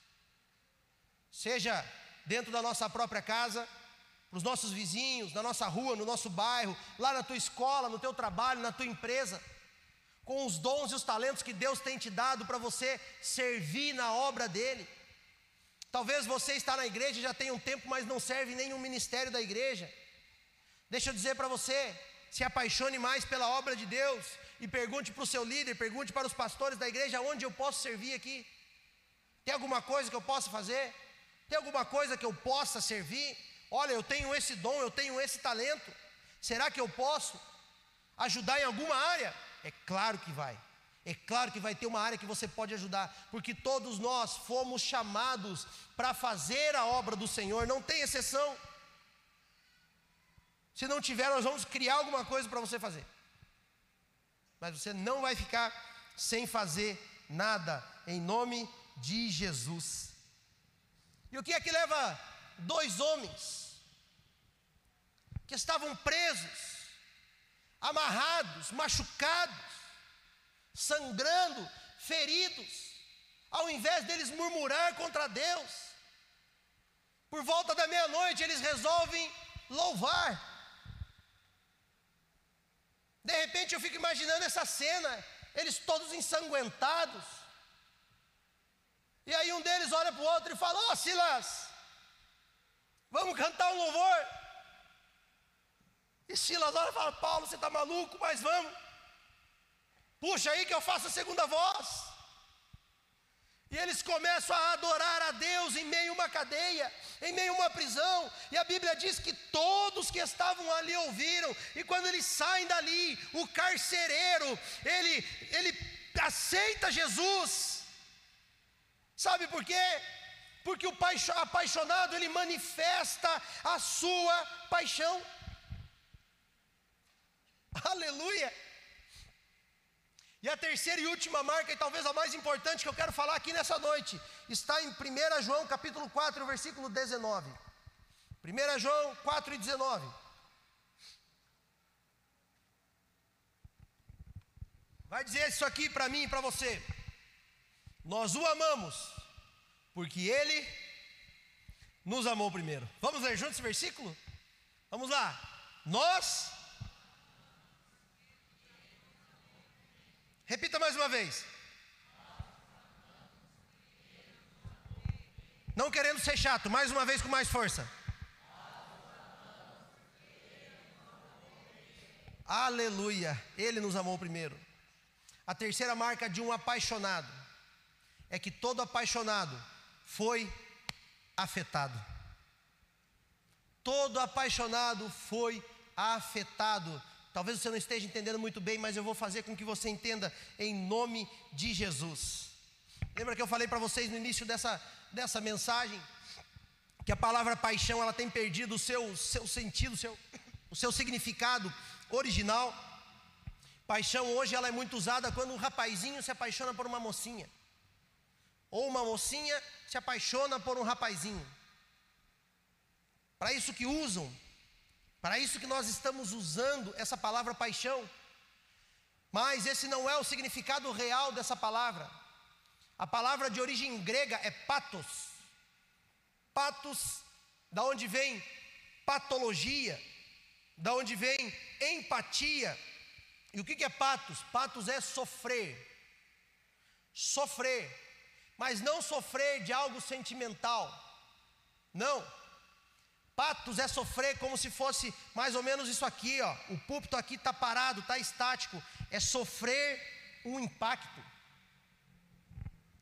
Seja dentro da nossa própria casa, para os nossos vizinhos, na nossa rua, no nosso bairro, lá na tua escola, no teu trabalho, na tua empresa. com os dons e os talentos que Deus tem te dado para você servir na obra dele. Talvez você está na igreja já tem um tempo, mas não serve em nenhum ministério da igreja. Deixa eu dizer para você, se apaixone mais pela obra de Deus e pergunte para o seu líder, pergunte para os pastores da igreja onde eu posso servir aqui. Tem alguma coisa que eu possa fazer? Tem alguma coisa que eu possa servir? Olha, eu tenho esse dom, eu tenho esse talento. Será que eu posso ajudar em alguma área? É claro que vai. É claro que vai ter uma área que você pode ajudar, porque todos nós fomos chamados para fazer a obra do Senhor, não tem exceção. Se não tiver, nós vamos criar alguma coisa para você fazer. Mas você não vai ficar sem fazer nada, em nome de Jesus. E o que é que leva dois homens que estavam presos, amarrados, machucados, sangrando, feridos, ao invés deles murmurar contra Deus, por volta da meia-noite eles resolvem louvar. De repente eu fico imaginando essa cena, eles todos ensanguentados. E aí um deles olha para o outro e fala: Ó oh, Silas, vamos cantar um louvor. E Silas olha e fala: Paulo, você está maluco, mas vamos. Puxa aí que eu faço a segunda voz. E eles começam a adorar a Deus em meio a uma cadeia, em meio a uma prisão. E a Bíblia diz que todos que estavam ali ouviram. E quando eles saem dali, o carcereiro, ele, ele aceita Jesus. Sabe por quê? Porque o apaixonado ele manifesta a sua paixão. Aleluia. E a terceira e última marca, e talvez a mais importante que eu quero falar aqui nessa noite, está em 1 João capítulo 4, versículo 19. 1 João 4 e 19. Vai dizer isso aqui para mim e para você. Nós o amamos, porque ele nos amou primeiro. Vamos ler juntos esse versículo? Vamos lá. Nós Repita mais uma vez. Não querendo ser chato, mais uma vez com mais força. Aleluia, Ele nos amou primeiro. A terceira marca de um apaixonado é que todo apaixonado foi afetado. Todo apaixonado foi afetado Talvez você não esteja entendendo muito bem, mas eu vou fazer com que você entenda em nome de Jesus. Lembra que eu falei para vocês no início dessa, dessa mensagem que a palavra paixão ela tem perdido o seu, seu sentido, seu, o seu significado original. Paixão hoje ela é muito usada quando um rapazinho se apaixona por uma mocinha, ou uma mocinha se apaixona por um rapazinho. Para isso que usam para isso que nós estamos usando essa palavra paixão. Mas esse não é o significado real dessa palavra. A palavra de origem grega é patos. Patos, da onde vem patologia, da onde vem empatia. E o que é patos? Patos é sofrer. Sofrer. Mas não sofrer de algo sentimental. Não Patos é sofrer como se fosse mais ou menos isso aqui, ó. O púlpito aqui está parado, está estático. É sofrer um impacto.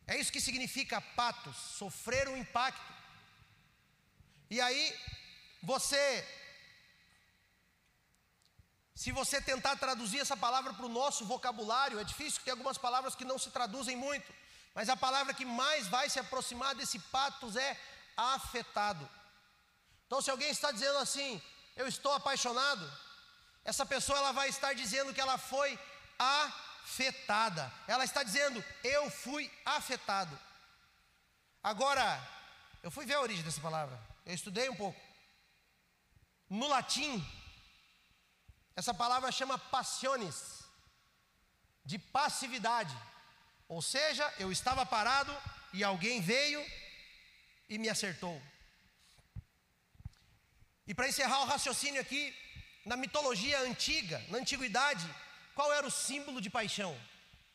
É isso que significa patos, sofrer um impacto. E aí, você, se você tentar traduzir essa palavra para o nosso vocabulário, é difícil, tem algumas palavras que não se traduzem muito, mas a palavra que mais vai se aproximar desse patos é afetado. Então, se alguém está dizendo assim, eu estou apaixonado, essa pessoa ela vai estar dizendo que ela foi afetada. Ela está dizendo, eu fui afetado. Agora, eu fui ver a origem dessa palavra. Eu estudei um pouco. No latim, essa palavra chama passiones, de passividade. Ou seja, eu estava parado e alguém veio e me acertou. E para encerrar o raciocínio aqui, na mitologia antiga, na antiguidade, qual era o símbolo de paixão?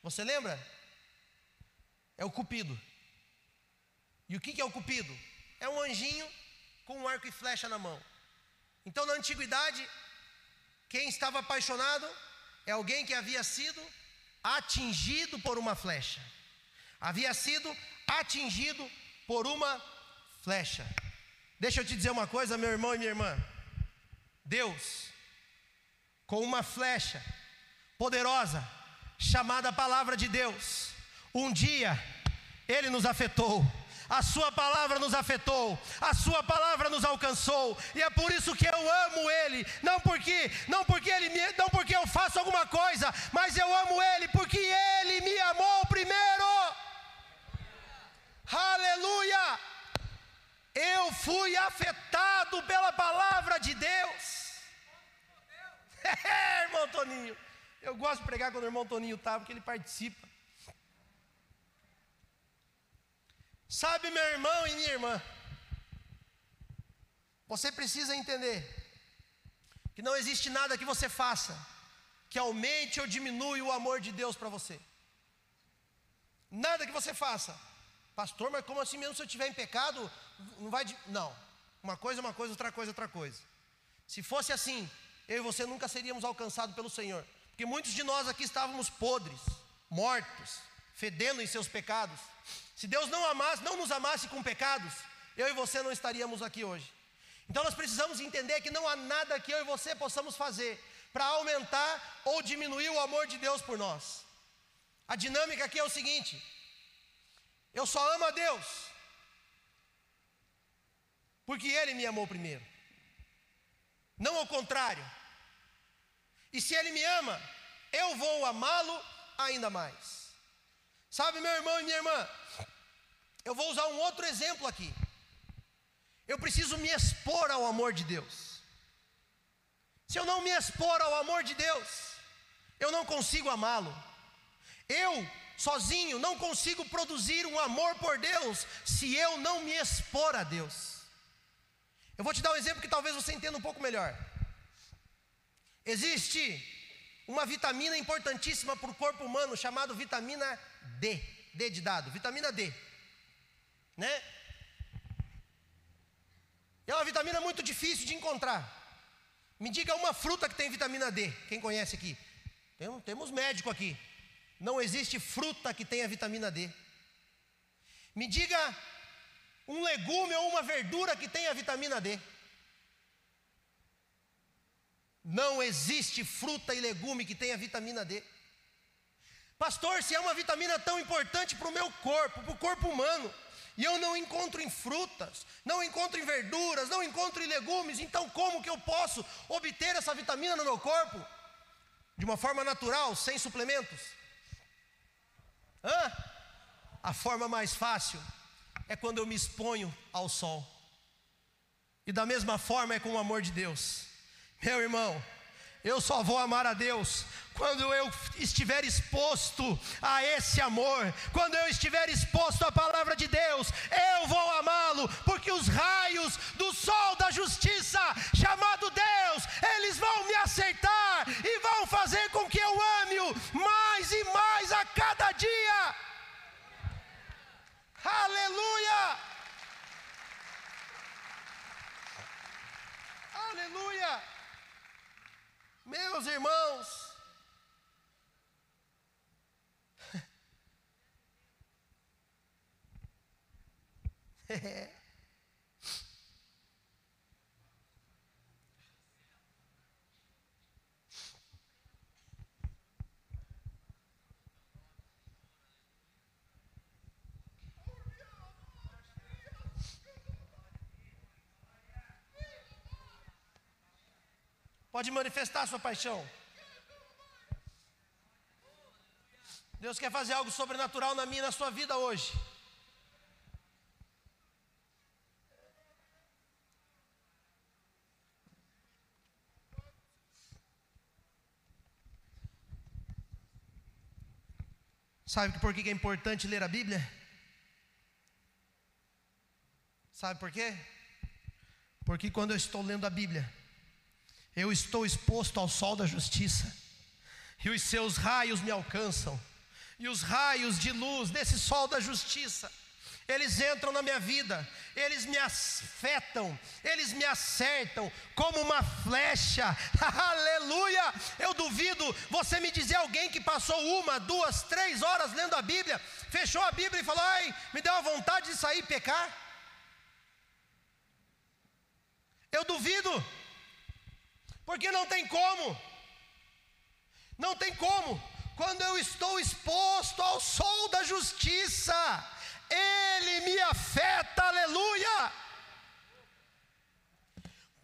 Você lembra? É o cupido. E o que é o cupido? É um anjinho com um arco e flecha na mão. Então, na antiguidade, quem estava apaixonado é alguém que havia sido atingido por uma flecha. Havia sido atingido por uma flecha. Deixa eu te dizer uma coisa, meu irmão e minha irmã. Deus, com uma flecha poderosa, chamada Palavra de Deus, um dia Ele nos afetou a Sua palavra nos afetou, a Sua palavra nos alcançou, e é por isso que eu amo Ele, não porque, não porque Ele me, não porque eu faço alguma coisa, mas eu amo Ele porque Ele me amou primeiro. Aleluia! Eu fui afetado pela palavra de Deus. [laughs] É, irmão Toninho. Eu gosto de pregar quando o irmão Toninho está, porque ele participa. Sabe, meu irmão e minha irmã, você precisa entender que não existe nada que você faça que aumente ou diminui o amor de Deus para você. Nada que você faça. Pastor, mas como assim mesmo se eu estiver em pecado, não vai não. Uma coisa é uma coisa, outra coisa é outra coisa. Se fosse assim, eu e você nunca seríamos alcançados pelo Senhor, porque muitos de nós aqui estávamos podres, mortos, fedendo em seus pecados. Se Deus não amasse, não nos amasse com pecados, eu e você não estaríamos aqui hoje. Então nós precisamos entender que não há nada que eu e você possamos fazer para aumentar ou diminuir o amor de Deus por nós. A dinâmica aqui é o seguinte: eu só amo a Deus porque Ele me amou primeiro, não ao contrário. E se Ele me ama, eu vou amá-lo ainda mais. Sabe, meu irmão e minha irmã, eu vou usar um outro exemplo aqui. Eu preciso me expor ao amor de Deus. Se eu não me expor ao amor de Deus, eu não consigo amá-lo. Eu, sozinho, não consigo produzir um amor por Deus se eu não me expor a Deus. Eu vou te dar um exemplo que talvez você entenda um pouco melhor. Existe uma vitamina importantíssima para o corpo humano chamada vitamina D. D de dado, vitamina D né? É uma vitamina muito difícil de encontrar. Me diga uma fruta que tem vitamina D. Quem conhece aqui? Tem, temos médico aqui. Não existe fruta que tenha vitamina D. Me diga um legume ou uma verdura que tenha vitamina D. Não existe fruta e legume que tenha vitamina D. Pastor, se é uma vitamina tão importante para o meu corpo, para o corpo humano, e eu não encontro em frutas, não encontro em verduras, não encontro em legumes, então como que eu posso obter essa vitamina no meu corpo? De uma forma natural, sem suplementos? Hã? A forma mais fácil é quando eu me exponho ao sol. E da mesma forma é com o amor de Deus. Meu irmão, eu só vou amar a Deus quando eu estiver exposto a esse amor, quando eu estiver exposto à palavra de Deus, eu vou amá-lo, porque os raios do sol da justiça, chamado Deus, eles vão me aceitar e vão fazer com que eu ame-o mais e mais a cada dia. Aleluia! Aleluia! Meus irmãos, [laughs] Pode manifestar sua paixão. Deus quer fazer algo sobrenatural na minha e na sua vida hoje. Sabe por que é importante ler a Bíblia? Sabe por quê? Porque quando eu estou lendo a Bíblia, eu estou exposto ao sol da justiça, e os seus raios me alcançam, E os raios de luz desse sol da justiça, eles entram na minha vida, eles me afetam, eles me acertam como uma flecha, [laughs] aleluia. Eu duvido você me dizer alguém que passou uma, duas, três horas lendo a Bíblia, fechou a Bíblia e falou: ai, me deu a vontade de sair e pecar. Eu duvido, porque não tem como, não tem como, quando eu estou exposto ao sol da justiça, ele me afeta, aleluia.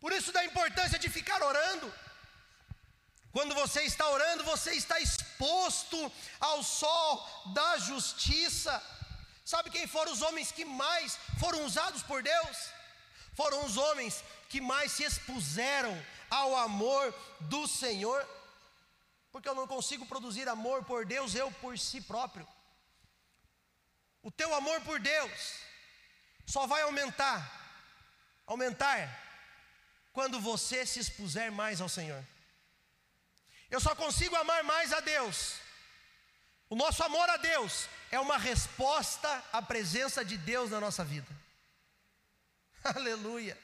Por isso da importância de ficar orando. Quando você está orando, você está exposto ao sol da justiça. Sabe quem foram os homens que mais foram usados por Deus? Foram os homens que mais se expuseram ao amor do Senhor. Porque eu não consigo produzir amor por Deus eu por si próprio. O teu amor por Deus só vai aumentar, aumentar, quando você se expuser mais ao Senhor. Eu só consigo amar mais a Deus. O nosso amor a Deus é uma resposta à presença de Deus na nossa vida. [laughs] Aleluia.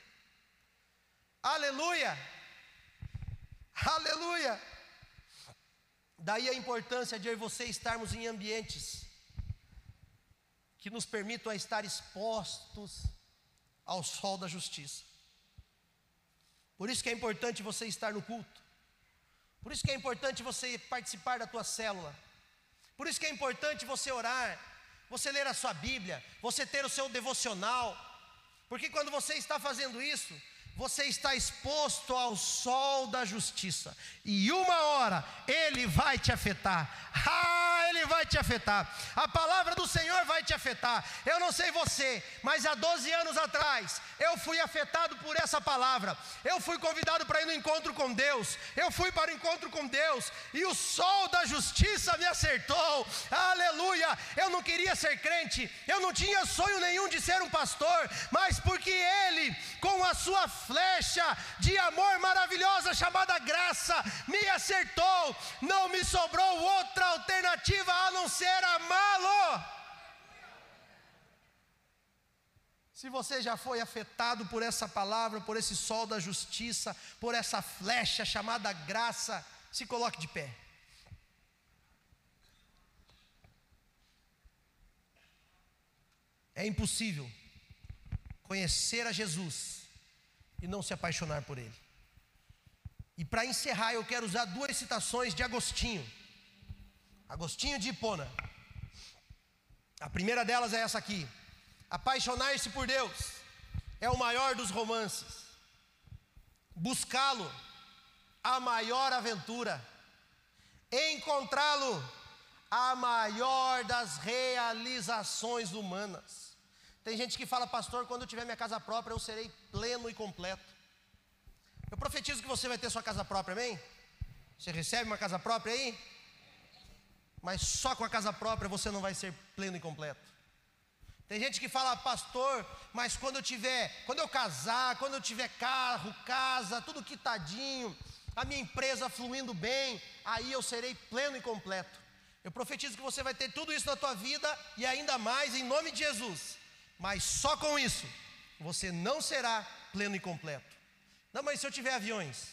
Aleluia. Aleluia. Daí a importância de eu e você estarmos em ambientes que nos permitam estar expostos ao sol da justiça. Por isso que é importante você estar no culto. Por isso que é importante você participar da tua célula. Por isso que é importante você orar, você ler a sua Bíblia, você ter o seu devocional. Porque quando você está fazendo isso, você está exposto ao sol da justiça, e uma hora ele vai te afetar. Ah, ele vai te afetar. A palavra do Senhor vai te afetar. Eu não sei você, mas há 12 anos atrás eu fui afetado por essa palavra. Eu fui convidado para ir no encontro com Deus. Eu fui para o encontro com Deus e o sol da justiça me acertou. Aleluia! Eu não queria ser crente, eu não tinha sonho nenhum de ser um pastor, mas porque ele, com a sua flecha de amor maravilhosa chamada graça, me acertou. Não me sobrou outra alternativa a não ser amá-lo. Se você já foi afetado por essa palavra, por esse sol da justiça, por essa flecha chamada graça, se coloque de pé. É impossível conhecer a Jesus e não se apaixonar por Ele. E para encerrar, eu quero usar duas citações de Agostinho. Agostinho de Hipona. A primeira delas é essa aqui: Apaixonar-se por Deus é o maior dos romances. Buscá-lo, a maior aventura. Encontrá-lo, a maior das realizações humanas. Tem gente que fala, pastor, quando eu tiver minha casa própria, eu serei pleno e completo. Eu profetizo que você vai ter sua casa própria, amém? Você recebe uma casa própria aí? Mas só com a casa própria você não vai ser pleno e completo. Tem gente que fala, pastor, mas quando eu tiver, quando eu casar, quando eu tiver carro, casa, tudo quitadinho, a minha empresa fluindo bem, aí eu serei pleno e completo. Eu profetizo que você vai ter tudo isso na tua vida e ainda mais em nome de Jesus. Mas só com isso você não será pleno e completo. Não, mas se eu tiver aviões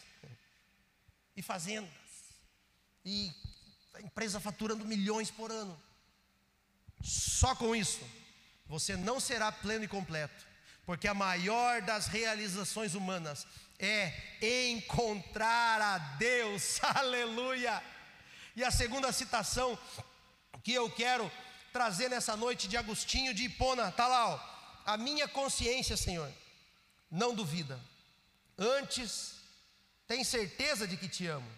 e fazendas e a empresa faturando milhões por ano, só com isso você não será pleno e completo, porque a maior das realizações humanas é encontrar a Deus. [laughs] Aleluia! E a segunda citação que eu quero trazer nessa noite de Agostinho de Hipona, está lá, ó. A minha consciência, Senhor, não duvida. Antes, tem certeza de que te amo.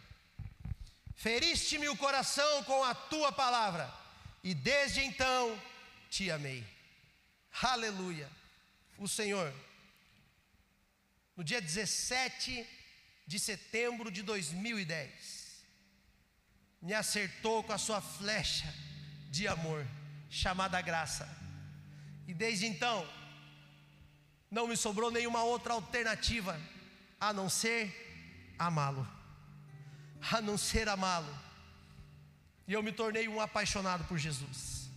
Feriste-me o coração com a tua palavra, e desde então te amei. Aleluia. O Senhor, no dia 17 de setembro de 2010, me acertou com a sua flecha de amor chamada graça. E desde então, não me sobrou nenhuma outra alternativa a não ser amá-lo. A não ser amá-lo. E eu me tornei um apaixonado por Jesus.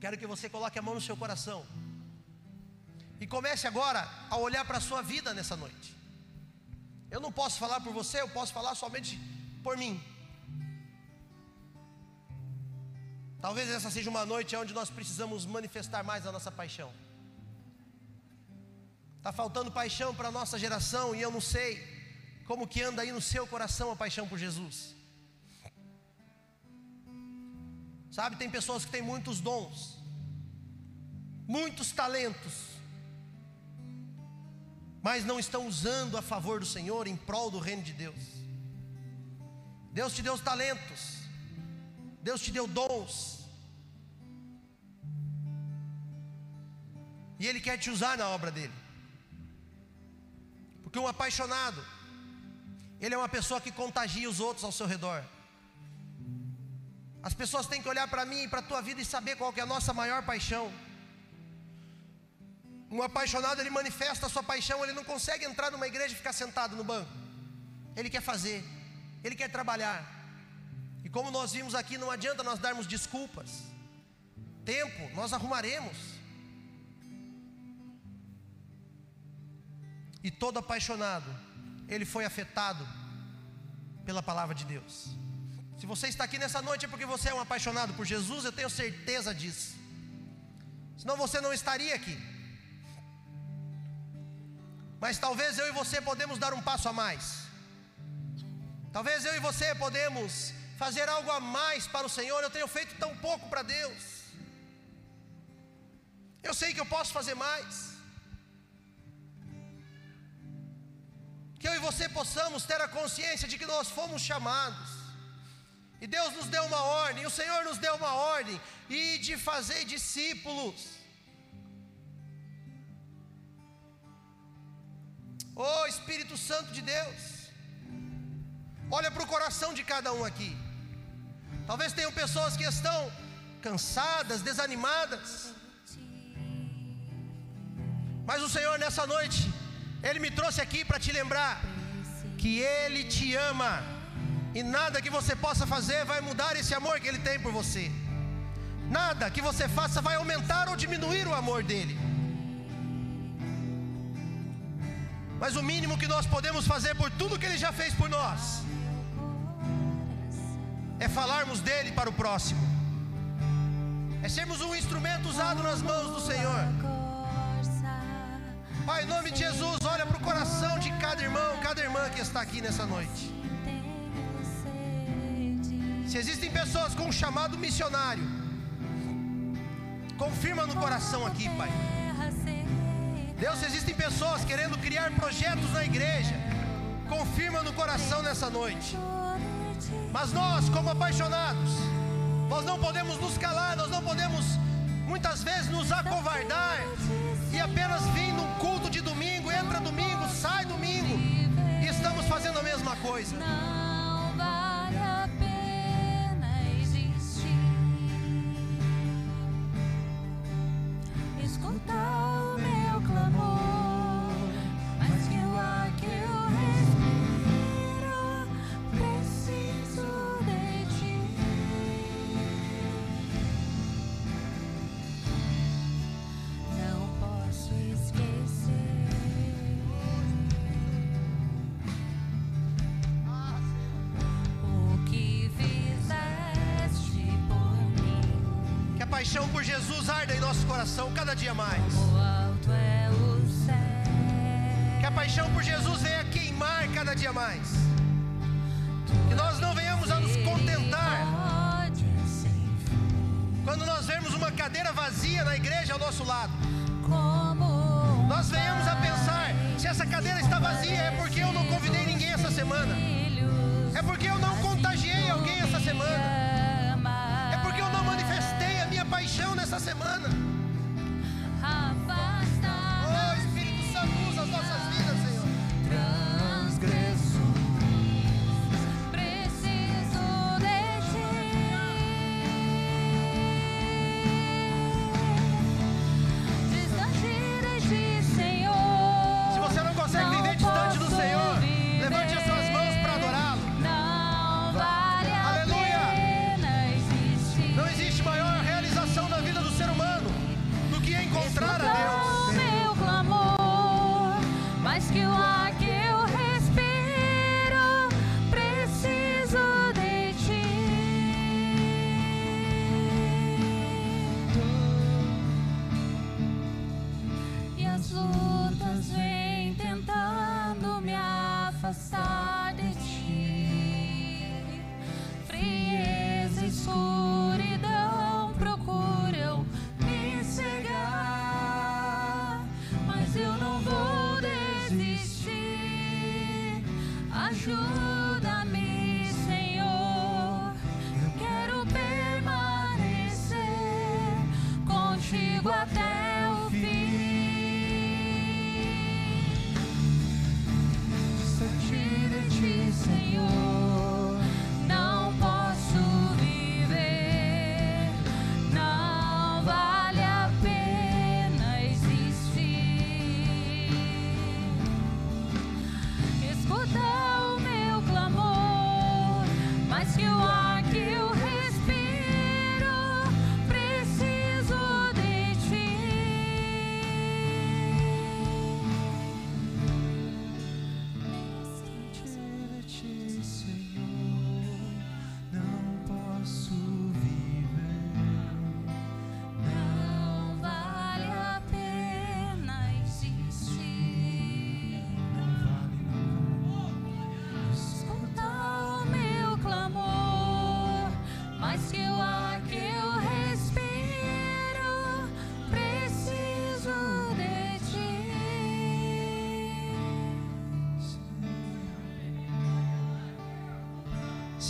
Quero que você coloque a mão no seu coração. E comece agora a olhar para a sua vida nessa noite. Eu não posso falar por você, eu posso falar somente por mim. Talvez essa seja uma noite onde nós precisamos manifestar mais a nossa paixão. Está faltando paixão para a nossa geração e eu não sei como que anda aí no seu coração a paixão por Jesus. Sabe, tem pessoas que têm muitos dons, muitos talentos, mas não estão usando a favor do Senhor em prol do reino de Deus. Deus te deu os talentos, Deus te deu dons, e Ele quer te usar na obra dele, porque um apaixonado, ele é uma pessoa que contagia os outros ao seu redor. As pessoas têm que olhar para mim e para a tua vida e saber qual é a nossa maior paixão. Um apaixonado, ele manifesta a sua paixão, ele não consegue entrar numa igreja e ficar sentado no banco. Ele quer fazer, ele quer trabalhar. Como nós vimos aqui, não adianta nós darmos desculpas. Tempo, nós arrumaremos. E todo apaixonado, ele foi afetado pela palavra de Deus. Se você está aqui nessa noite é porque você é um apaixonado por Jesus, eu tenho certeza disso. Senão você não estaria aqui. Mas talvez eu e você podemos dar um passo a mais. Talvez eu e você podemos fazer algo a mais para o Senhor. Eu tenho feito tão pouco para Deus. Eu sei que eu posso fazer mais. Que eu e você possamos ter a consciência de que nós fomos chamados. E Deus nos deu uma ordem, o Senhor nos deu uma ordem, e de fazer discípulos. Oh Espírito Santo de Deus, olha para o coração de cada um aqui. Talvez tenham pessoas que estão cansadas, desanimadas, mas o Senhor nessa noite, Ele me trouxe aqui para te lembrar que Ele te ama, e nada que você possa fazer vai mudar esse amor que Ele tem por você, nada que você faça vai aumentar ou diminuir o amor dEle. Mas o mínimo que nós podemos fazer por tudo que Ele já fez por nós é falarmos dele para o próximo, é sermos um instrumento usado nas mãos do Senhor. Pai, em nome de Jesus, olha para o coração de cada irmão, cada irmã que está aqui nessa noite. Se existem pessoas com um chamado missionário, confirma no coração aqui, Pai. Deus, existem pessoas querendo criar projetos na igreja. Confirma no coração nessa noite. Mas nós, como apaixonados, nós não podemos nos calar, nós não podemos muitas vezes nos acovardar e apenas vir num culto de domingo, entra domingo, sai domingo, e estamos fazendo a mesma coisa.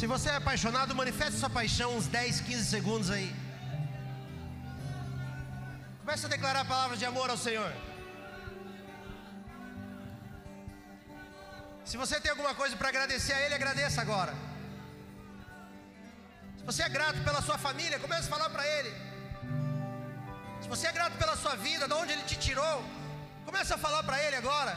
Se você é apaixonado, manifeste sua paixão uns 10, 15 segundos aí. Comece a declarar palavras de amor ao Senhor. Se você tem alguma coisa para agradecer a Ele, agradeça agora. Se você é grato pela sua família, comece a falar para Ele. Se você é grato pela sua vida, de onde Ele te tirou, comece a falar para Ele agora.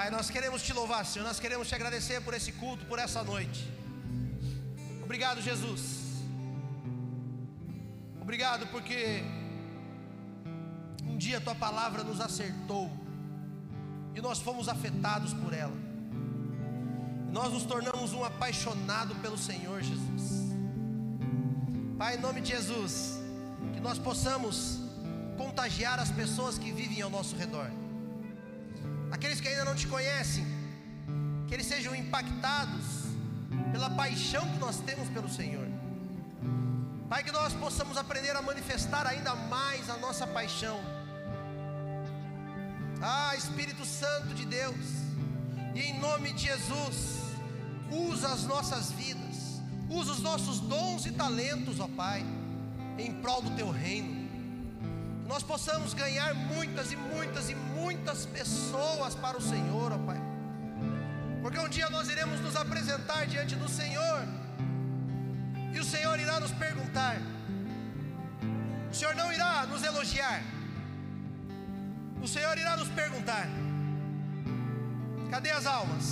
Pai, nós queremos te louvar, Senhor. Nós queremos te agradecer por esse culto, por essa noite. Obrigado, Jesus. Obrigado porque um dia tua palavra nos acertou e nós fomos afetados por ela. Nós nos tornamos um apaixonado pelo Senhor Jesus. Pai, em nome de Jesus, que nós possamos contagiar as pessoas que vivem ao nosso redor aqueles que ainda não te conhecem, que eles sejam impactados pela paixão que nós temos pelo Senhor. Pai, que nós possamos aprender a manifestar ainda mais a nossa paixão. Ah, Espírito Santo de Deus, e em nome de Jesus, usa as nossas vidas, usa os nossos dons e talentos, ó Pai, em prol do Teu reino nós possamos ganhar muitas e muitas e muitas pessoas para o Senhor, ó Pai. Porque um dia nós iremos nos apresentar diante do Senhor, e o Senhor irá nos perguntar, o Senhor não irá nos elogiar, o Senhor irá nos perguntar: cadê as almas?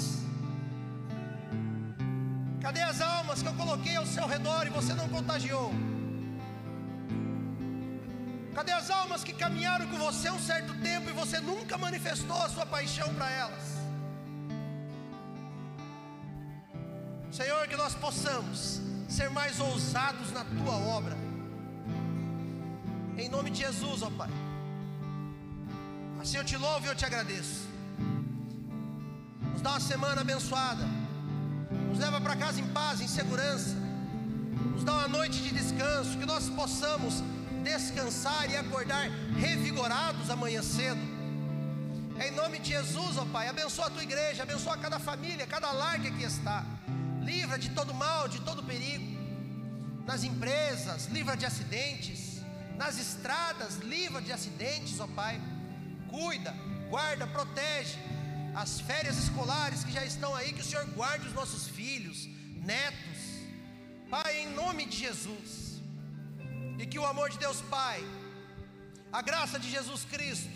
Cadê as almas que eu coloquei ao seu redor e você não contagiou? Cadê as almas que caminharam com você um certo tempo e você nunca manifestou a sua paixão para elas? Senhor, que nós possamos ser mais ousados na tua obra. Em nome de Jesus, ó Pai. Assim eu te louvo e eu te agradeço. Nos dá uma semana abençoada. Nos leva para casa em paz, em segurança. Nos dá uma noite de descanso. Que nós possamos descansar e acordar revigorados amanhã cedo. Em nome de Jesus, ó Pai, abençoa a tua igreja, abençoa cada família, cada lar que aqui está. Livra de todo mal, de todo perigo. Nas empresas, livra de acidentes. Nas estradas, livra de acidentes, ó Pai. Cuida, guarda, protege. As férias escolares que já estão aí, que o Senhor guarde os nossos filhos, netos. Pai, em nome de Jesus. E que o amor de Deus Pai, a graça de Jesus Cristo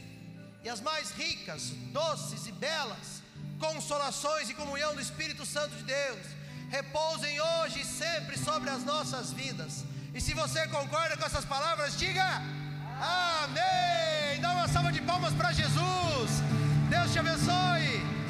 e as mais ricas, doces e belas consolações e comunhão do Espírito Santo de Deus repousem hoje e sempre sobre as nossas vidas. E se você concorda com essas palavras, diga amém. Dá uma salva de palmas para Jesus. Deus te abençoe.